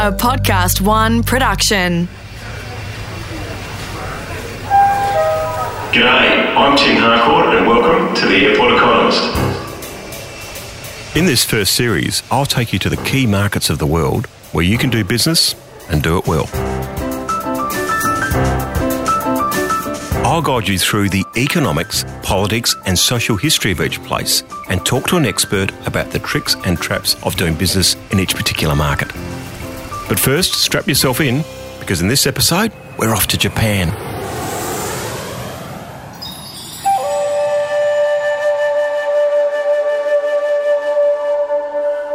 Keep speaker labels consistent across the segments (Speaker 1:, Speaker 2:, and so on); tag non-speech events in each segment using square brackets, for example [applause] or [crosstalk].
Speaker 1: a Podcast One production.
Speaker 2: G'day, I'm Tim Harcourt and welcome to the Airport Economist.
Speaker 3: In this first series, I'll take you to the key markets of the world where you can do business and do it well. I'll guide you through the economics, politics, and social history of each place and talk to an expert about the tricks and traps of doing business in each particular market. But first, strap yourself in because in this episode, we're off to Japan.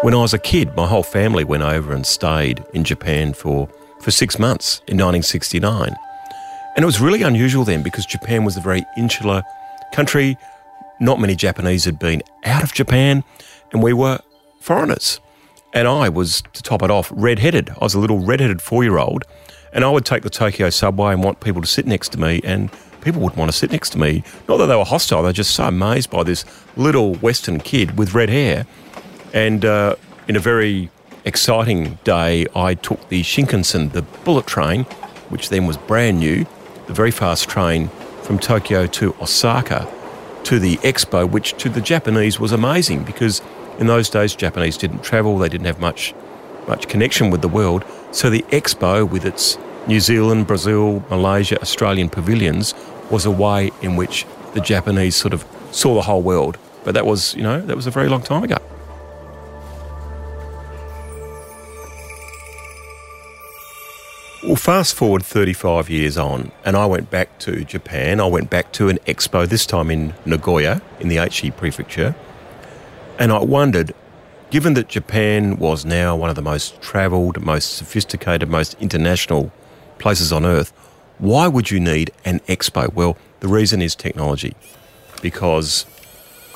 Speaker 3: When I was a kid, my whole family went over and stayed in Japan for, for six months in 1969. And it was really unusual then because Japan was a very insular country. Not many Japanese had been out of Japan, and we were foreigners. And I was, to top it off, redheaded. I was a little redheaded four year old, and I would take the Tokyo subway and want people to sit next to me, and people wouldn't want to sit next to me. Not that they were hostile, they were just so amazed by this little Western kid with red hair and uh, in a very exciting day, I took the Shinkansen, the bullet train, which then was brand new, the very fast train from Tokyo to Osaka to the expo, which to the Japanese was amazing because in those days Japanese didn't travel, they didn't have much much connection with the world. So the expo with its New Zealand, Brazil, Malaysia, Australian pavilions was a way in which the Japanese sort of saw the whole world. But that was, you know, that was a very long time ago. Well, fast forward 35 years on, and I went back to Japan. I went back to an expo, this time in Nagoya, in the Aichi prefecture. And I wondered, given that Japan was now one of the most travelled, most sophisticated, most international places on earth, why would you need an expo? Well, the reason is technology. Because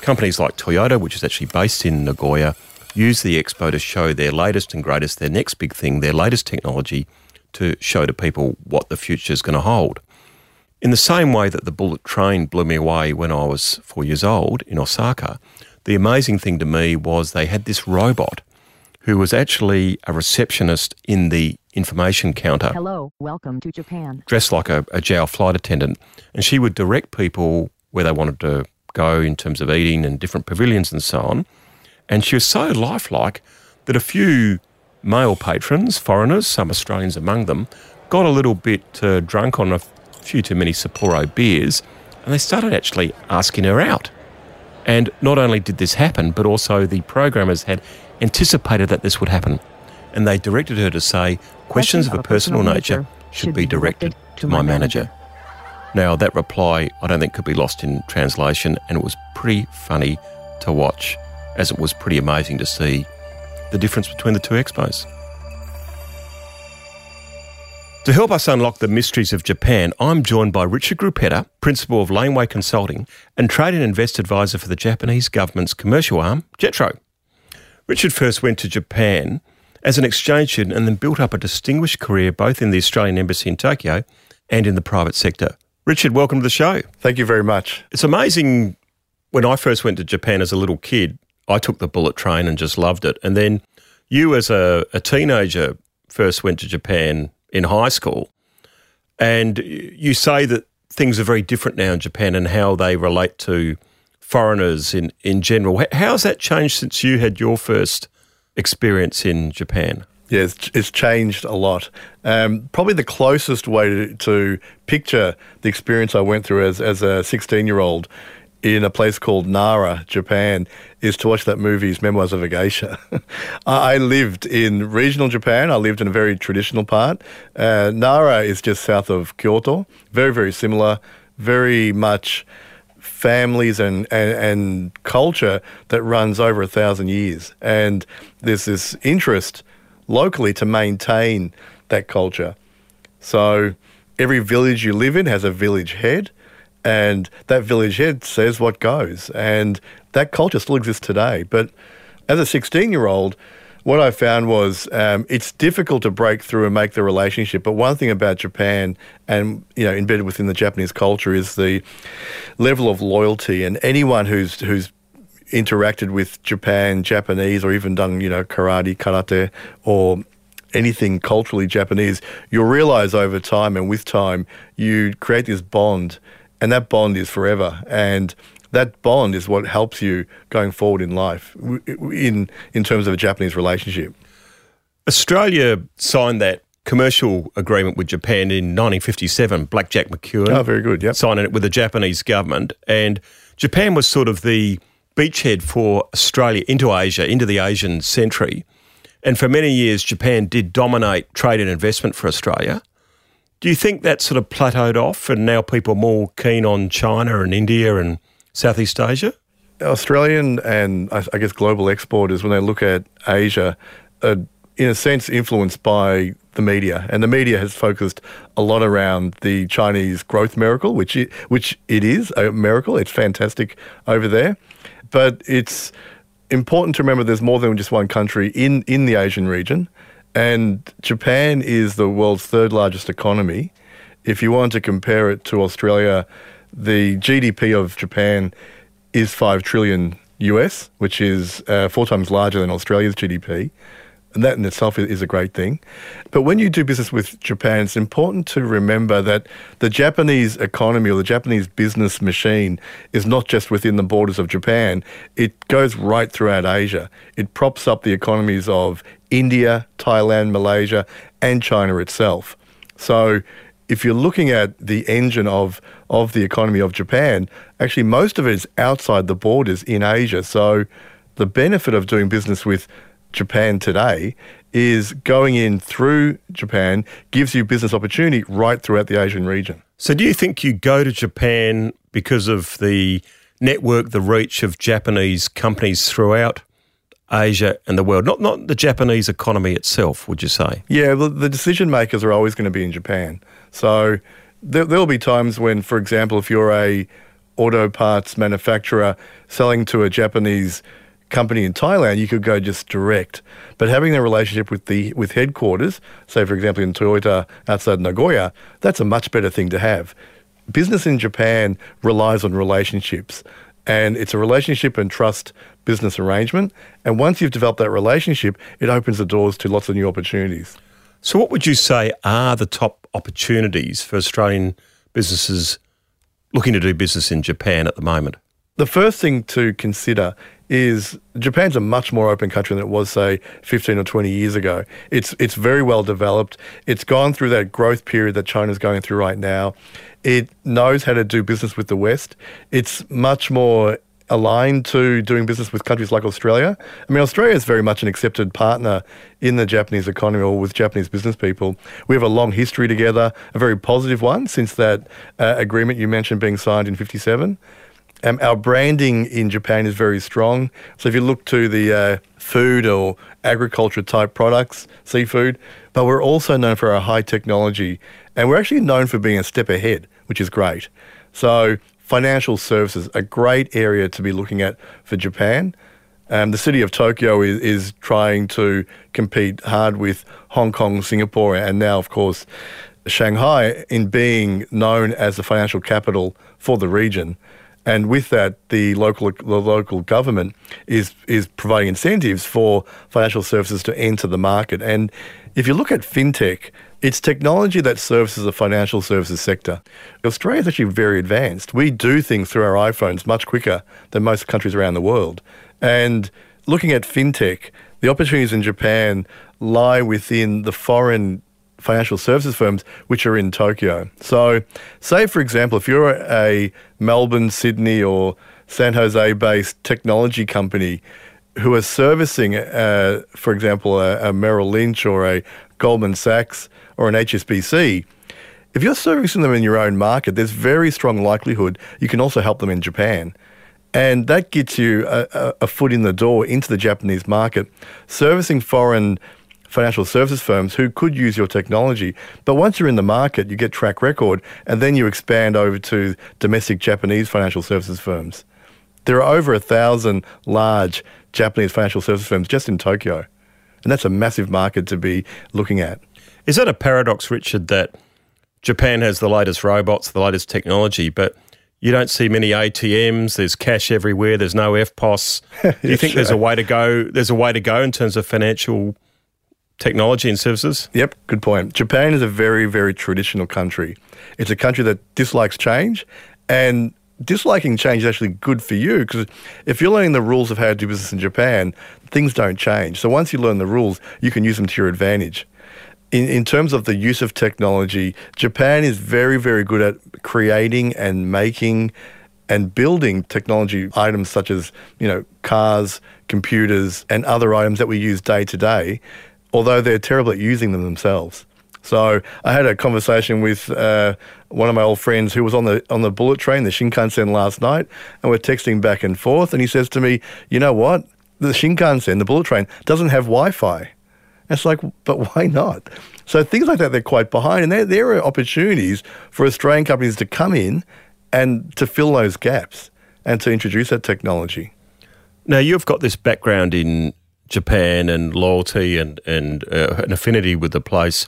Speaker 3: companies like Toyota, which is actually based in Nagoya, use the expo to show their latest and greatest, their next big thing, their latest technology to show to people what the future is going to hold. In the same way that the bullet train blew me away when I was four years old in Osaka, the amazing thing to me was they had this robot who was actually a receptionist in the information counter.
Speaker 4: Hello, welcome to Japan.
Speaker 3: Dressed like a, a JAL flight attendant. And she would direct people where they wanted to go in terms of eating and different pavilions and so on. And she was so lifelike that a few male patrons, foreigners, some Australians among them, got a little bit uh, drunk on a few too many Sapporo beers, and they started actually asking her out. And not only did this happen, but also the programmers had anticipated that this would happen. And they directed her to say, questions of a personal nature should be directed to my manager. Now, that reply, I don't think could be lost in translation, and it was pretty funny to watch, as it was pretty amazing to see the difference between the two expos. To help us unlock the mysteries of Japan, I'm joined by Richard Gruppetta, Principal of Laneway Consulting and Trade and Invest Advisor for the Japanese government's commercial arm, JETRO. Richard first went to Japan as an exchange student and then built up a distinguished career both in the Australian Embassy in Tokyo and in the private sector. Richard, welcome to the show.
Speaker 5: Thank you very much.
Speaker 3: It's amazing when I first went to Japan as a little kid, I took the bullet train and just loved it. And then you, as a, a teenager, first went to Japan in high school. And you say that things are very different now in Japan and how they relate to foreigners in, in general. How has that changed since you had your first experience in Japan?
Speaker 5: Yeah, it's, changed a lot. Um, probably the closest way to, to picture the experience I went through as, as a 16 year old in a place called Nara, Japan, is to watch that movie's Memoirs of a Geisha. [laughs] I lived in regional Japan. I lived in a very traditional part. Uh, Nara is just south of Kyoto. Very, very similar. Very much families and, and, and culture that runs over a thousand years. And there's this interest locally to maintain that culture. So every village you live in has a village head and that village head says what goes. And that culture still exists today. But as a 16 year old, what I found was um, it's difficult to break through and make the relationship. But one thing about Japan and you know embedded within the Japanese culture is the level of loyalty. And anyone who's who's interacted with Japan, Japanese, or even done you know karate, karate, or anything culturally Japanese, you'll realize over time and with time, you create this bond, and that bond is forever. And that bond is what helps you going forward in life in, in terms of a Japanese relationship.
Speaker 3: Australia signed that commercial agreement with Japan in 1957. Blackjack McEwen.
Speaker 5: Oh, very good, yeah.
Speaker 3: Signing it with the Japanese government. And Japan was sort of the beachhead for Australia into Asia, into the Asian century. And for many years, Japan did dominate trade and investment for Australia. Do you think that sort of plateaued off and now people are more keen on China and India and Southeast Asia?
Speaker 5: Australian and I guess global exporters, when they look at Asia, are in a sense influenced by the media, and the media has focused a lot around the Chinese growth miracle, which it, which it is a miracle. It's fantastic over there, but it's important to remember there's more than just one country in in the Asian region, and Japan is the world's third largest economy. If you want to compare it to Australia, the GDP of Japan is 5 trillion US, which is uh, four times larger than Australia's GDP. And that in itself is, a great thing. But when you do business with Japan, it's important to remember that the Japanese economy or the Japanese business machine is not just within the borders of Japan, it goes right throughout Asia. It props up the economies of India, Thailand, Malaysia, and China itself. So if you're looking at the engine of, of the economy of Japan, actually most of it is outside the borders in Asia. So the benefit of doing business with Japan today is going in through Japan gives you business opportunity right throughout the Asian region.
Speaker 3: So, do you think you go to Japan because of the network, the reach of Japanese companies throughout Asia and the world? Not not the Japanese economy itself, would you say?
Speaker 5: Yeah, the, the decision makers are always going to be in Japan. So there, there'll be times when, for example, if you're a auto parts manufacturer selling to a Japanese company in Thailand, you could go just direct. But having a relationship with the with headquarters, say for example in Toyota outside Nagoya, that's a much better thing to have. Business in Japan relies on relationships. And it's a relationship and trust business arrangement. And once you've developed that relationship, it opens the doors to lots of new opportunities.
Speaker 3: So, what would you say are the top opportunities for Australian businesses looking to do business in Japan at the moment?
Speaker 5: The first thing to consider is Japan's a much more open country than it was, say, 15 or 20 years ago. It's, it's very well developed. It's gone through that growth period that China's going through right now. It knows how to do business with the West. It's much more aligned to doing business with countries like Australia. I mean, Australia is very much an accepted partner in the Japanese economy or with Japanese business people. We have a long history together, a very positive one since that uh, agreement you mentioned being signed in 57. Um, our branding in Japan is very strong. So if you look to the uh, food or agriculture type products, seafood, but we're also known for our high technology, and we're actually known for being a step ahead, which is great. So financial services, a great area to be looking at for Japan. Um, the city of Tokyo is, is trying to compete hard with Hong Kong, Singapore, and now, of course, Shanghai in being known as the financial capital for the region. And with that, the local the local government is is providing incentives for financial services to enter the market. And if you look at fintech, it's technology that services the financial services sector. Australia is actually very advanced. We do things through our iPhones much quicker than most countries around the world. And looking at fintech, the opportunities in Japan lie within the foreign financial services firms which are in Tokyo. So, say for example, if you're a Melbourne, Sydney, or San Jose based technology company who are servicing, uh, for example, a, a Merrill Lynch or a Goldman Sachs or an HSBC, if you're servicing them in your own market, there's very strong likelihood you can also help them in Japan. And that gets you a, a, a foot in the door into the Japanese market. Servicing foreign financial services firms who could use your technology. But once you're in the market, you get track record, and then you expand over to domestic Japanese financial services firms. There are over a thousand large Japanese financial services firms just in Tokyo. And that's a massive market to be looking at.
Speaker 3: Is that a paradox, Richard, that Japan has the latest robots, the latest technology, but you don't see many ATMs. There's cash everywhere. There's no EFTPOS. [laughs] Do you think there's a way to go? There's a way to go in terms of financial technology and services?
Speaker 5: Yep, good point. Japan is a very, very traditional country. It's a country that dislikes change, and disliking change is actually good for you because if you're learning the rules of how to do business in Japan, things don't change. So once you learn the rules, you can use them to your advantage. In, in terms of the use of technology, Japan is very, very good at creating and making and building technology items such as, you know, cars, computers, and other items that we use day to day, although they're terrible at using them themselves. So I had a conversation with uh, one of my old friends who was on the on the bullet train, the Shinkansen, last night, and we're texting back and forth. And he says to me, "You know what? The Shinkansen, the bullet train, doesn't have Wi-Fi." And it's like, but why not? So things like that, they're quite behind, and there there are opportunities for Australian companies to come in and to fill those gaps and to introduce that technology.
Speaker 3: Now you've got this background in Japan and loyalty and and uh, an affinity with the place.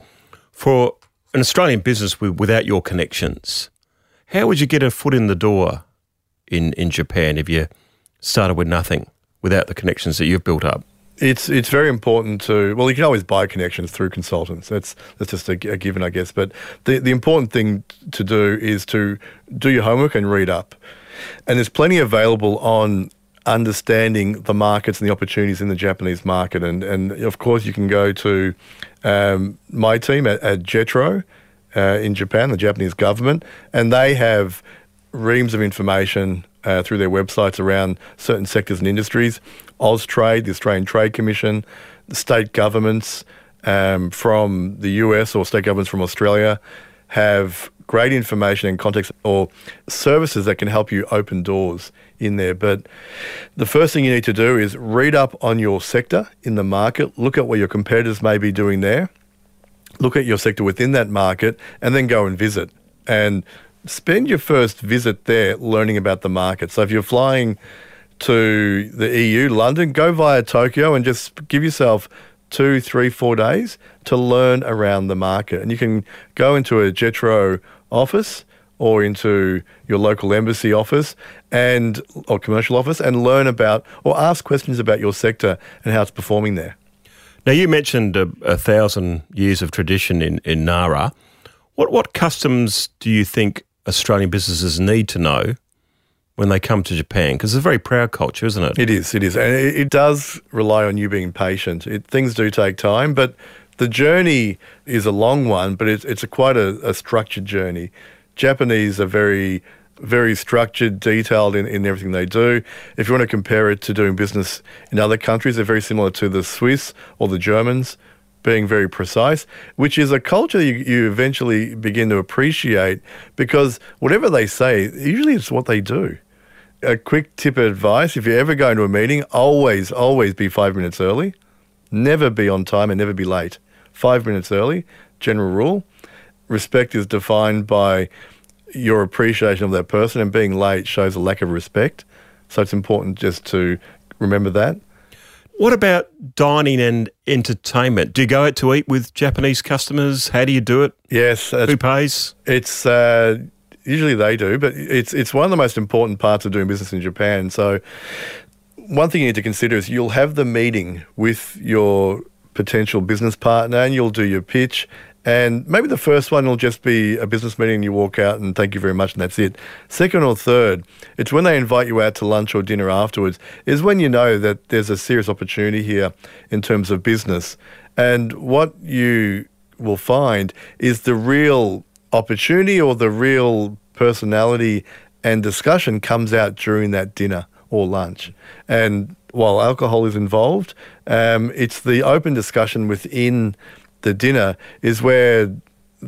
Speaker 3: For an Australian business with, without your connections, how would you get a foot in the door in, in Japan if you started with nothing, without the connections that you've built up?
Speaker 5: It's it's very important to well you can always buy connections through consultants that's that's just a, a, given I guess but the the important thing to do is to do your homework and read up and there's plenty available on understanding the markets and the opportunities in the Japanese market and and of course you can go to um, my team at, at JETRO uh, in Japan the Japanese government and they have reams of information uh, through their websites around certain sectors and industries. Austrade, the Australian Trade Commission, the state governments um, from the US or state governments from Australia have great information and context or services that can help you open doors in there. But the first thing you need to do is read up on your sector in the market, look at what your competitors may be doing there, look at your sector within that market, and then go and visit. And spend your first visit there learning about the market. So if you're flying to the EU, London, go via Tokyo and just give yourself two, three, four days to learn around the market. And you can go into a JETRO office or into your local embassy office and or commercial office and learn about or ask questions about your sector and how it's performing there.
Speaker 3: Now you mentioned a, a thousand years of tradition in, in Nara. What what customs do you think Australian businesses need to know when they come to Japan? Because it's a very proud culture, isn't it?
Speaker 5: It is, it is. And it, it does rely on you being patient. It, things do take time, but the journey is a long one, but it's, it's a quite a, a structured journey. Japanese are very very structured, detailed in, in everything they do. If you want to compare it to doing business in other countries, they're very similar to the Swiss or the Germans being very precise, which is a culture you, you eventually begin to appreciate because whatever they say, usually it's what they do. A quick tip of advice if you're ever going to a meeting, always, always be five minutes early. Never be on time and never be late. Five minutes early, general rule. Respect is defined by your appreciation of that person, and being late shows a lack of respect. So it's important just to remember that.
Speaker 3: What about dining and entertainment? Do you go out to eat with Japanese customers? How do you do it?
Speaker 5: Yes.
Speaker 3: Who pays?
Speaker 5: It's uh, usually they do, but it's it's one of the most important parts of doing business in Japan. So one thing you need to consider is you'll have the meeting with your potential business partner and you'll do your pitch and maybe the first one will just be a business meeting and you walk out and thank you very much and that's it. Second or third, it's when they invite you out to lunch or dinner afterwards, is when you know that there's a serious opportunity here in terms of business. And what you will find is the real opportunity or the real personality and discussion comes out during that dinner or lunch. And while alcohol is involved, um, it's the open discussion within the dinner is where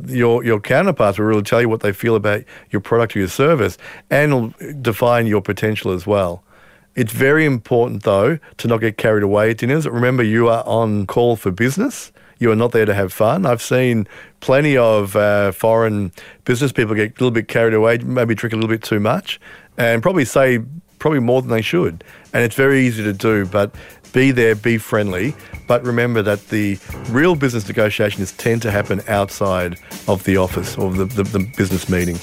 Speaker 5: your your counterparts will really tell you what they feel about your product or your service and define your potential as well. It's very important though to not get carried away at dinners. Remember you are on call for business. You are not there to have fun. I've seen plenty of uh, foreign business people get a little bit carried away, maybe drink a little bit too much, and probably say probably more than they should. And it's very easy to do, but be there, be friendly, but remember that the real business negotiations tend to happen outside of the office or the, the, the business meeting.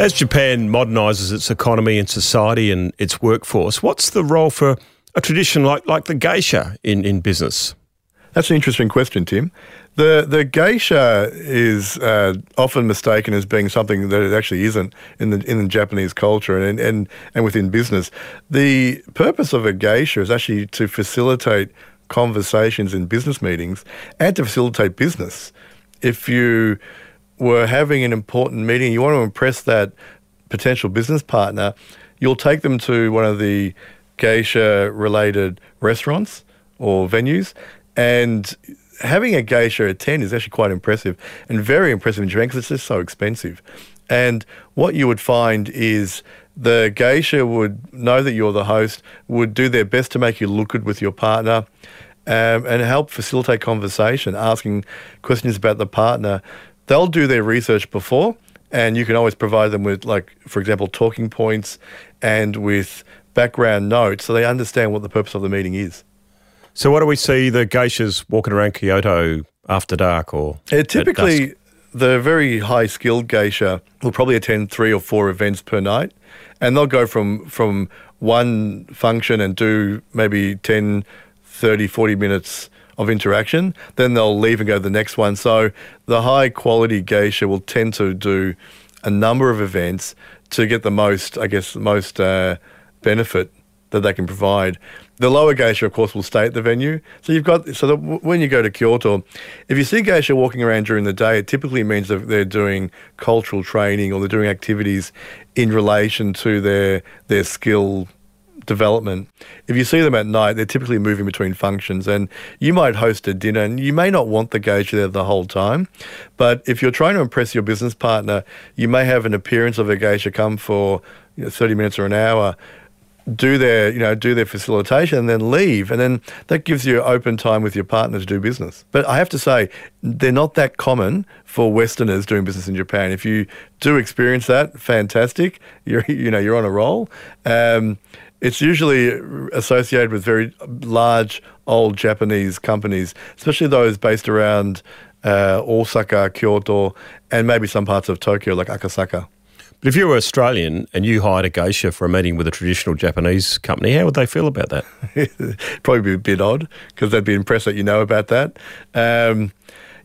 Speaker 3: As Japan modernises its economy and society and its workforce, what's the role for a tradition like, like the geisha in, in business?
Speaker 5: That's an interesting question, Tim. The the geisha is uh, often mistaken as being something that it actually isn't in the in the Japanese culture and, and and within business. The purpose of a geisha is actually to facilitate conversations in business meetings and to facilitate business. If you were having an important meeting, you want to impress that potential business partner, you'll take them to one of the geisha related restaurants or venues and having a geisha attend is actually quite impressive and very impressive in Japan because it's just so expensive. And what you would find is the geisha would know that you're the host, would do their best to make you look good with your partner, um, and help facilitate conversation, asking questions about the partner. They'll do their research before, and you can always provide them with, like, for example, talking points and with background notes so they understand what the purpose of the meeting is.
Speaker 3: So, what do we see the geishas walking around Kyoto after dark or?
Speaker 5: Yeah, typically, the very high skilled geisha will probably attend three or four events per night, and they'll go from from one function and do maybe 10, 30, 40 minutes of interaction. Then they'll leave and go to the next one. So the high quality geisha will tend to do a number of events to get the most, I guess, the most uh, benefit that they can provide. The lower geisha, of course, will stay at the venue. So you've got so w- when you go to Kyoto, if you see geisha walking around during the day, it typically means that they're doing cultural training or they're doing activities in relation to their their skill development. If you see them at night, they're typically moving between functions, and you might host a dinner, and you may not want the geisha there the whole time. But if you're trying to impress your business partner, you may have an appearance of a geisha come for you know, 30 minutes or an hour do their you know do their facilitation and then leave. And then that gives you open time with your partner to do business. But i have to say they're not that common for westerners doing business in japan. If you do experience that fantastic. You're [laughs] you know you're on a roll. Um, it's usually associated with very large old japanese companies especially those based around uh, osaka kyoto and maybe some parts of tokyo like akasaka
Speaker 3: but if you were Australian and you hired a geisha for a meeting with a traditional Japanese company, how would they feel about that? [laughs]
Speaker 5: probably be a bit odd because they'd be impressed that you know about that. Um,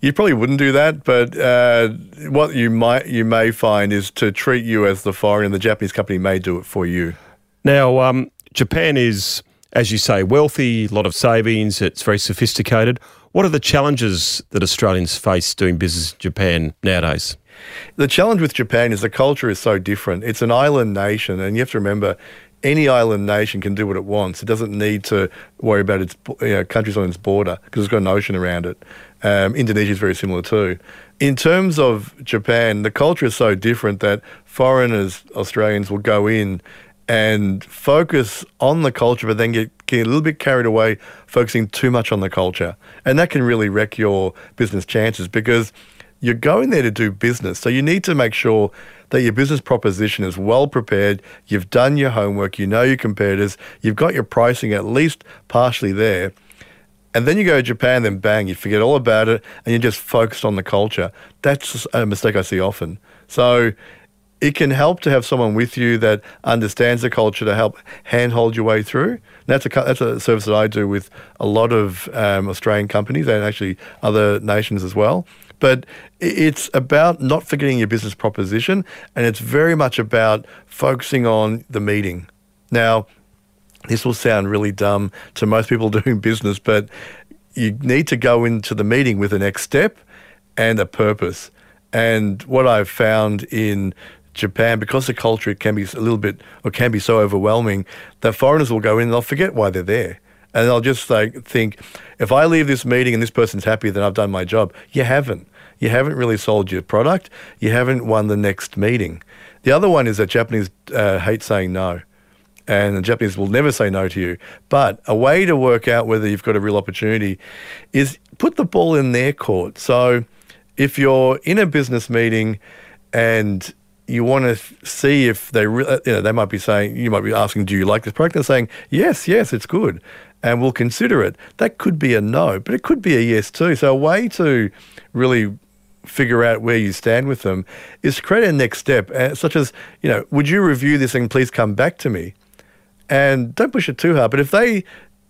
Speaker 5: you probably wouldn't do that, but uh, what you might you may find is to treat you as the foreigner. The Japanese company may do it for you.
Speaker 3: Now, um, Japan is, as you say, wealthy, a lot of savings. It's very sophisticated. What are the challenges that Australians face doing business in Japan nowadays?
Speaker 5: The challenge with Japan is the culture is so different. It's an island nation, and you have to remember any island nation can do what it wants. It doesn't need to worry about its you know, countries on its border because it's got an ocean around it. Um, Indonesia is very similar too. In terms of Japan, the culture is so different that foreigners, Australians, will go in and focus on the culture, but then get, get a little bit carried away focusing too much on the culture. And that can really wreck your business chances because you're going there to do business. So you need to make sure that your business proposition is well prepared. You've done your homework. You know your competitors. You've got your pricing at least partially there. And then you go to Japan, then bang, you forget all about it and you're just focused on the culture. That's a mistake I see often. So it can help to have someone with you that understands the culture to help handhold your way through. That's a that's a service that I do with a lot of um, Australian companies and actually other nations as well. But it's about not forgetting your business proposition, and it's very much about focusing on the meeting. Now, this will sound really dumb to most people [laughs] doing business, but you need to go into the meeting with a next step and a purpose. And what I've found in Japan, because the culture can be a little bit or can be so overwhelming, that foreigners will go in and they'll forget why they're there. And they'll just like think, if I leave this meeting and this person's happy, then I've done my job. You haven't you haven't really sold your product. You haven't won the next meeting. The other one is that Japanese uh, hate saying no. And the Japanese will never say no to you. But a way to work out whether you've got a real opportunity is put the ball in their court. So if you're in a business meeting and you want to see if they, re- you know, they might be saying, you might be asking, do you like this product? They're saying, yes, yes, it's good, and we'll consider it. That could be a no, but it could be a yes too. So a way to really figure out where you stand with them is create a next step, uh, such as, you know, would you review this and please come back to me? And don't push it too hard. But if they,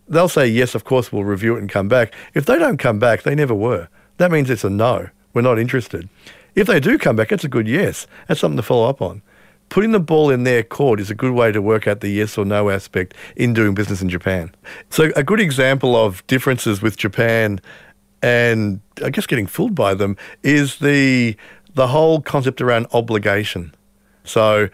Speaker 5: they'll say, yes, of course, we'll review it and come back. If they don't come back, they never were. That means it's a no. We're not interested. If they do come back, it's a good yes. That's something to follow up on. Putting the ball in their court is a good way to work out the yes or no aspect in doing business in Japan. So, a good example of differences with Japan and I guess getting fooled by them is the the whole concept around obligation. So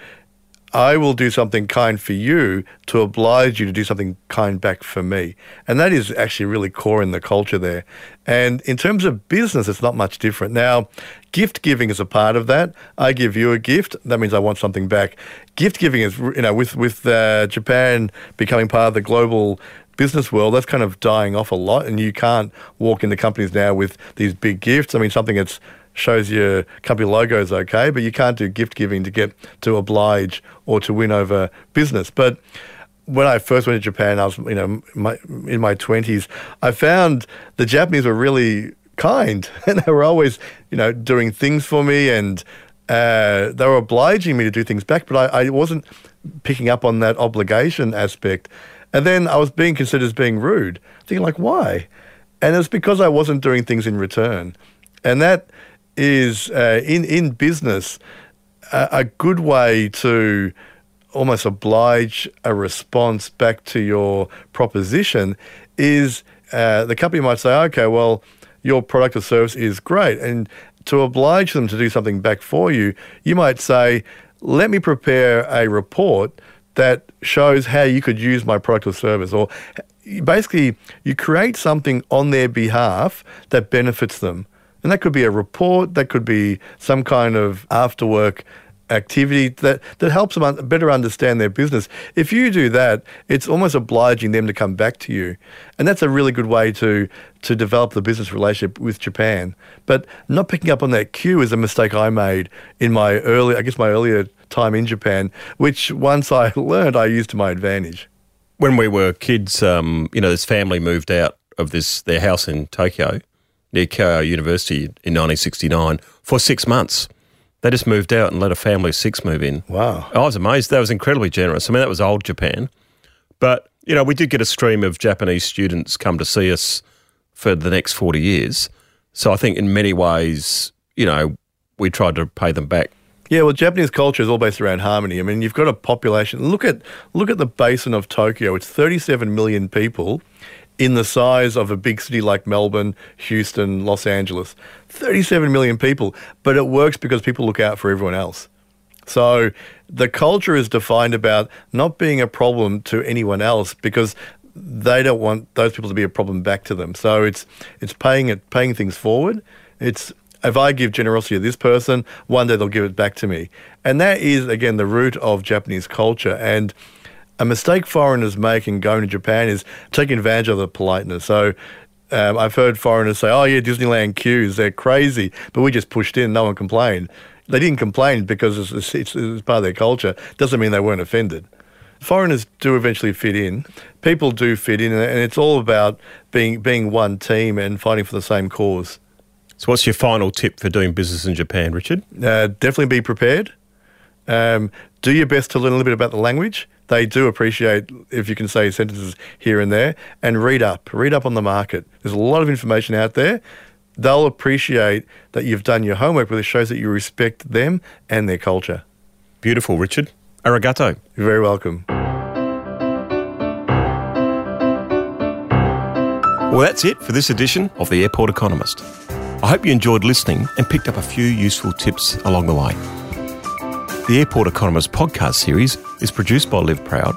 Speaker 5: I will do something kind for you to oblige you to do something kind back for me. And that is actually really core in the culture there. And in terms of business, it's not much different. Now, gift giving is a part of that. I give you a gift, that means I want something back. Gift giving is, you know, with, with uh, Japan becoming part of the global business world, that's kind of dying off a lot. And you can't walk into companies now with these big gifts. I mean, something that shows your company logo is okay, but you can't do gift giving to get to oblige or to win over business. But when I first went to Japan, I was you know my, in my twenties. I found the Japanese were really kind, [laughs] and they were always you know doing things for me, and uh, they were obliging me to do things back. But I, I wasn't picking up on that obligation aspect. And then I was being considered as being rude, thinking like, why? And it's because I wasn't doing things in return. And that is uh, in in business a, a, good way to almost oblige a response back to your proposition. Is uh, the company might say, okay, well, your product or service is great, and to oblige them to do something back for you, you might say, let me prepare a report that shows how you could use my product or service. Or basically, you create something on their behalf that benefits them. And that could be a report, that could be some kind of after work activity that, that helps them un- better understand their business. If you do that, it's almost obliging them to come back to you. And that's a really good way to, to develop the business relationship with Japan. But not picking up on that cue is a mistake I made in my early, I guess my earlier time in Japan, which once I [laughs] learned, I used to my advantage.
Speaker 3: When we were kids, um, you know, this family moved out of this their house in Tokyo near Keio University in 1969 for six months. They just moved out and let a family of six move in.
Speaker 5: Wow.
Speaker 3: I was amazed. That was incredibly generous. I mean, that was old Japan. But, you know, we did get a stream of Japanese students come to see us for the next 40 years. So I think in many ways, you know, we tried to pay them back
Speaker 5: yeah, well, Japanese culture is all based around harmony. I mean, you've got a population. Look at look at the basin of Tokyo. It's 37 million people, in the size of a big city like Melbourne, Houston, Los Angeles. 37 million people, but it works because people look out for everyone else. So the culture is defined about not being a problem to anyone else because they don't want those people to be a problem back to them. So it's it's paying it paying things forward. It's if I give generosity to this person, one day they'll give it back to me. And that is, again, the root of Japanese culture. And a mistake foreigners make in going to Japan is taking advantage of the politeness. So um, I've heard foreigners say, oh, yeah, Disneyland queues, they're crazy, but we just pushed in, no one complained. They didn't complain because it's, it's, it's part of their culture. Doesn't mean they weren't offended. Foreigners do eventually fit in. People do fit in, and it's all about being being one team and fighting for the same cause.
Speaker 3: So, what's your final tip for doing business in Japan, Richard?
Speaker 5: Uh, definitely be prepared. Um, do your best to learn a little bit about the language. They do appreciate if you can say sentences here and there, and read up. Read up on the market. There's a lot of information out there. They'll appreciate that you've done your homework, but it shows that you respect them and their culture.
Speaker 3: Beautiful, Richard. Arigato.
Speaker 5: You're very welcome.
Speaker 3: Well, that's it for this edition of the Airport Economist. I hope you enjoyed listening and picked up a few useful tips along the way. The Airport Economist podcast series is produced by Liv Proud,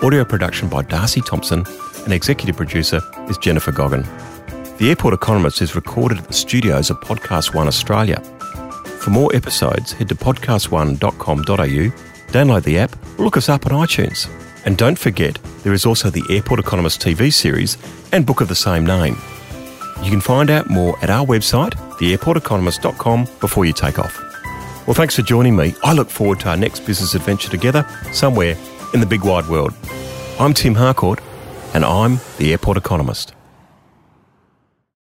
Speaker 3: audio production by Darcy Thompson, and executive producer is Jennifer Goggin. The Airport Economist is recorded at the studios of Podcast One Australia. For more episodes, head to podcastone.com.au, download the app, or look us up on iTunes. And don't forget, there is also the Airport Economist TV series and book of the same name. You can find out more at our website, theairporteconomist.com, before you take off. Well, thanks for joining me. I look forward to our next business adventure together somewhere in the big wide world. I'm Tim Harcourt, and I'm the Airport Economist.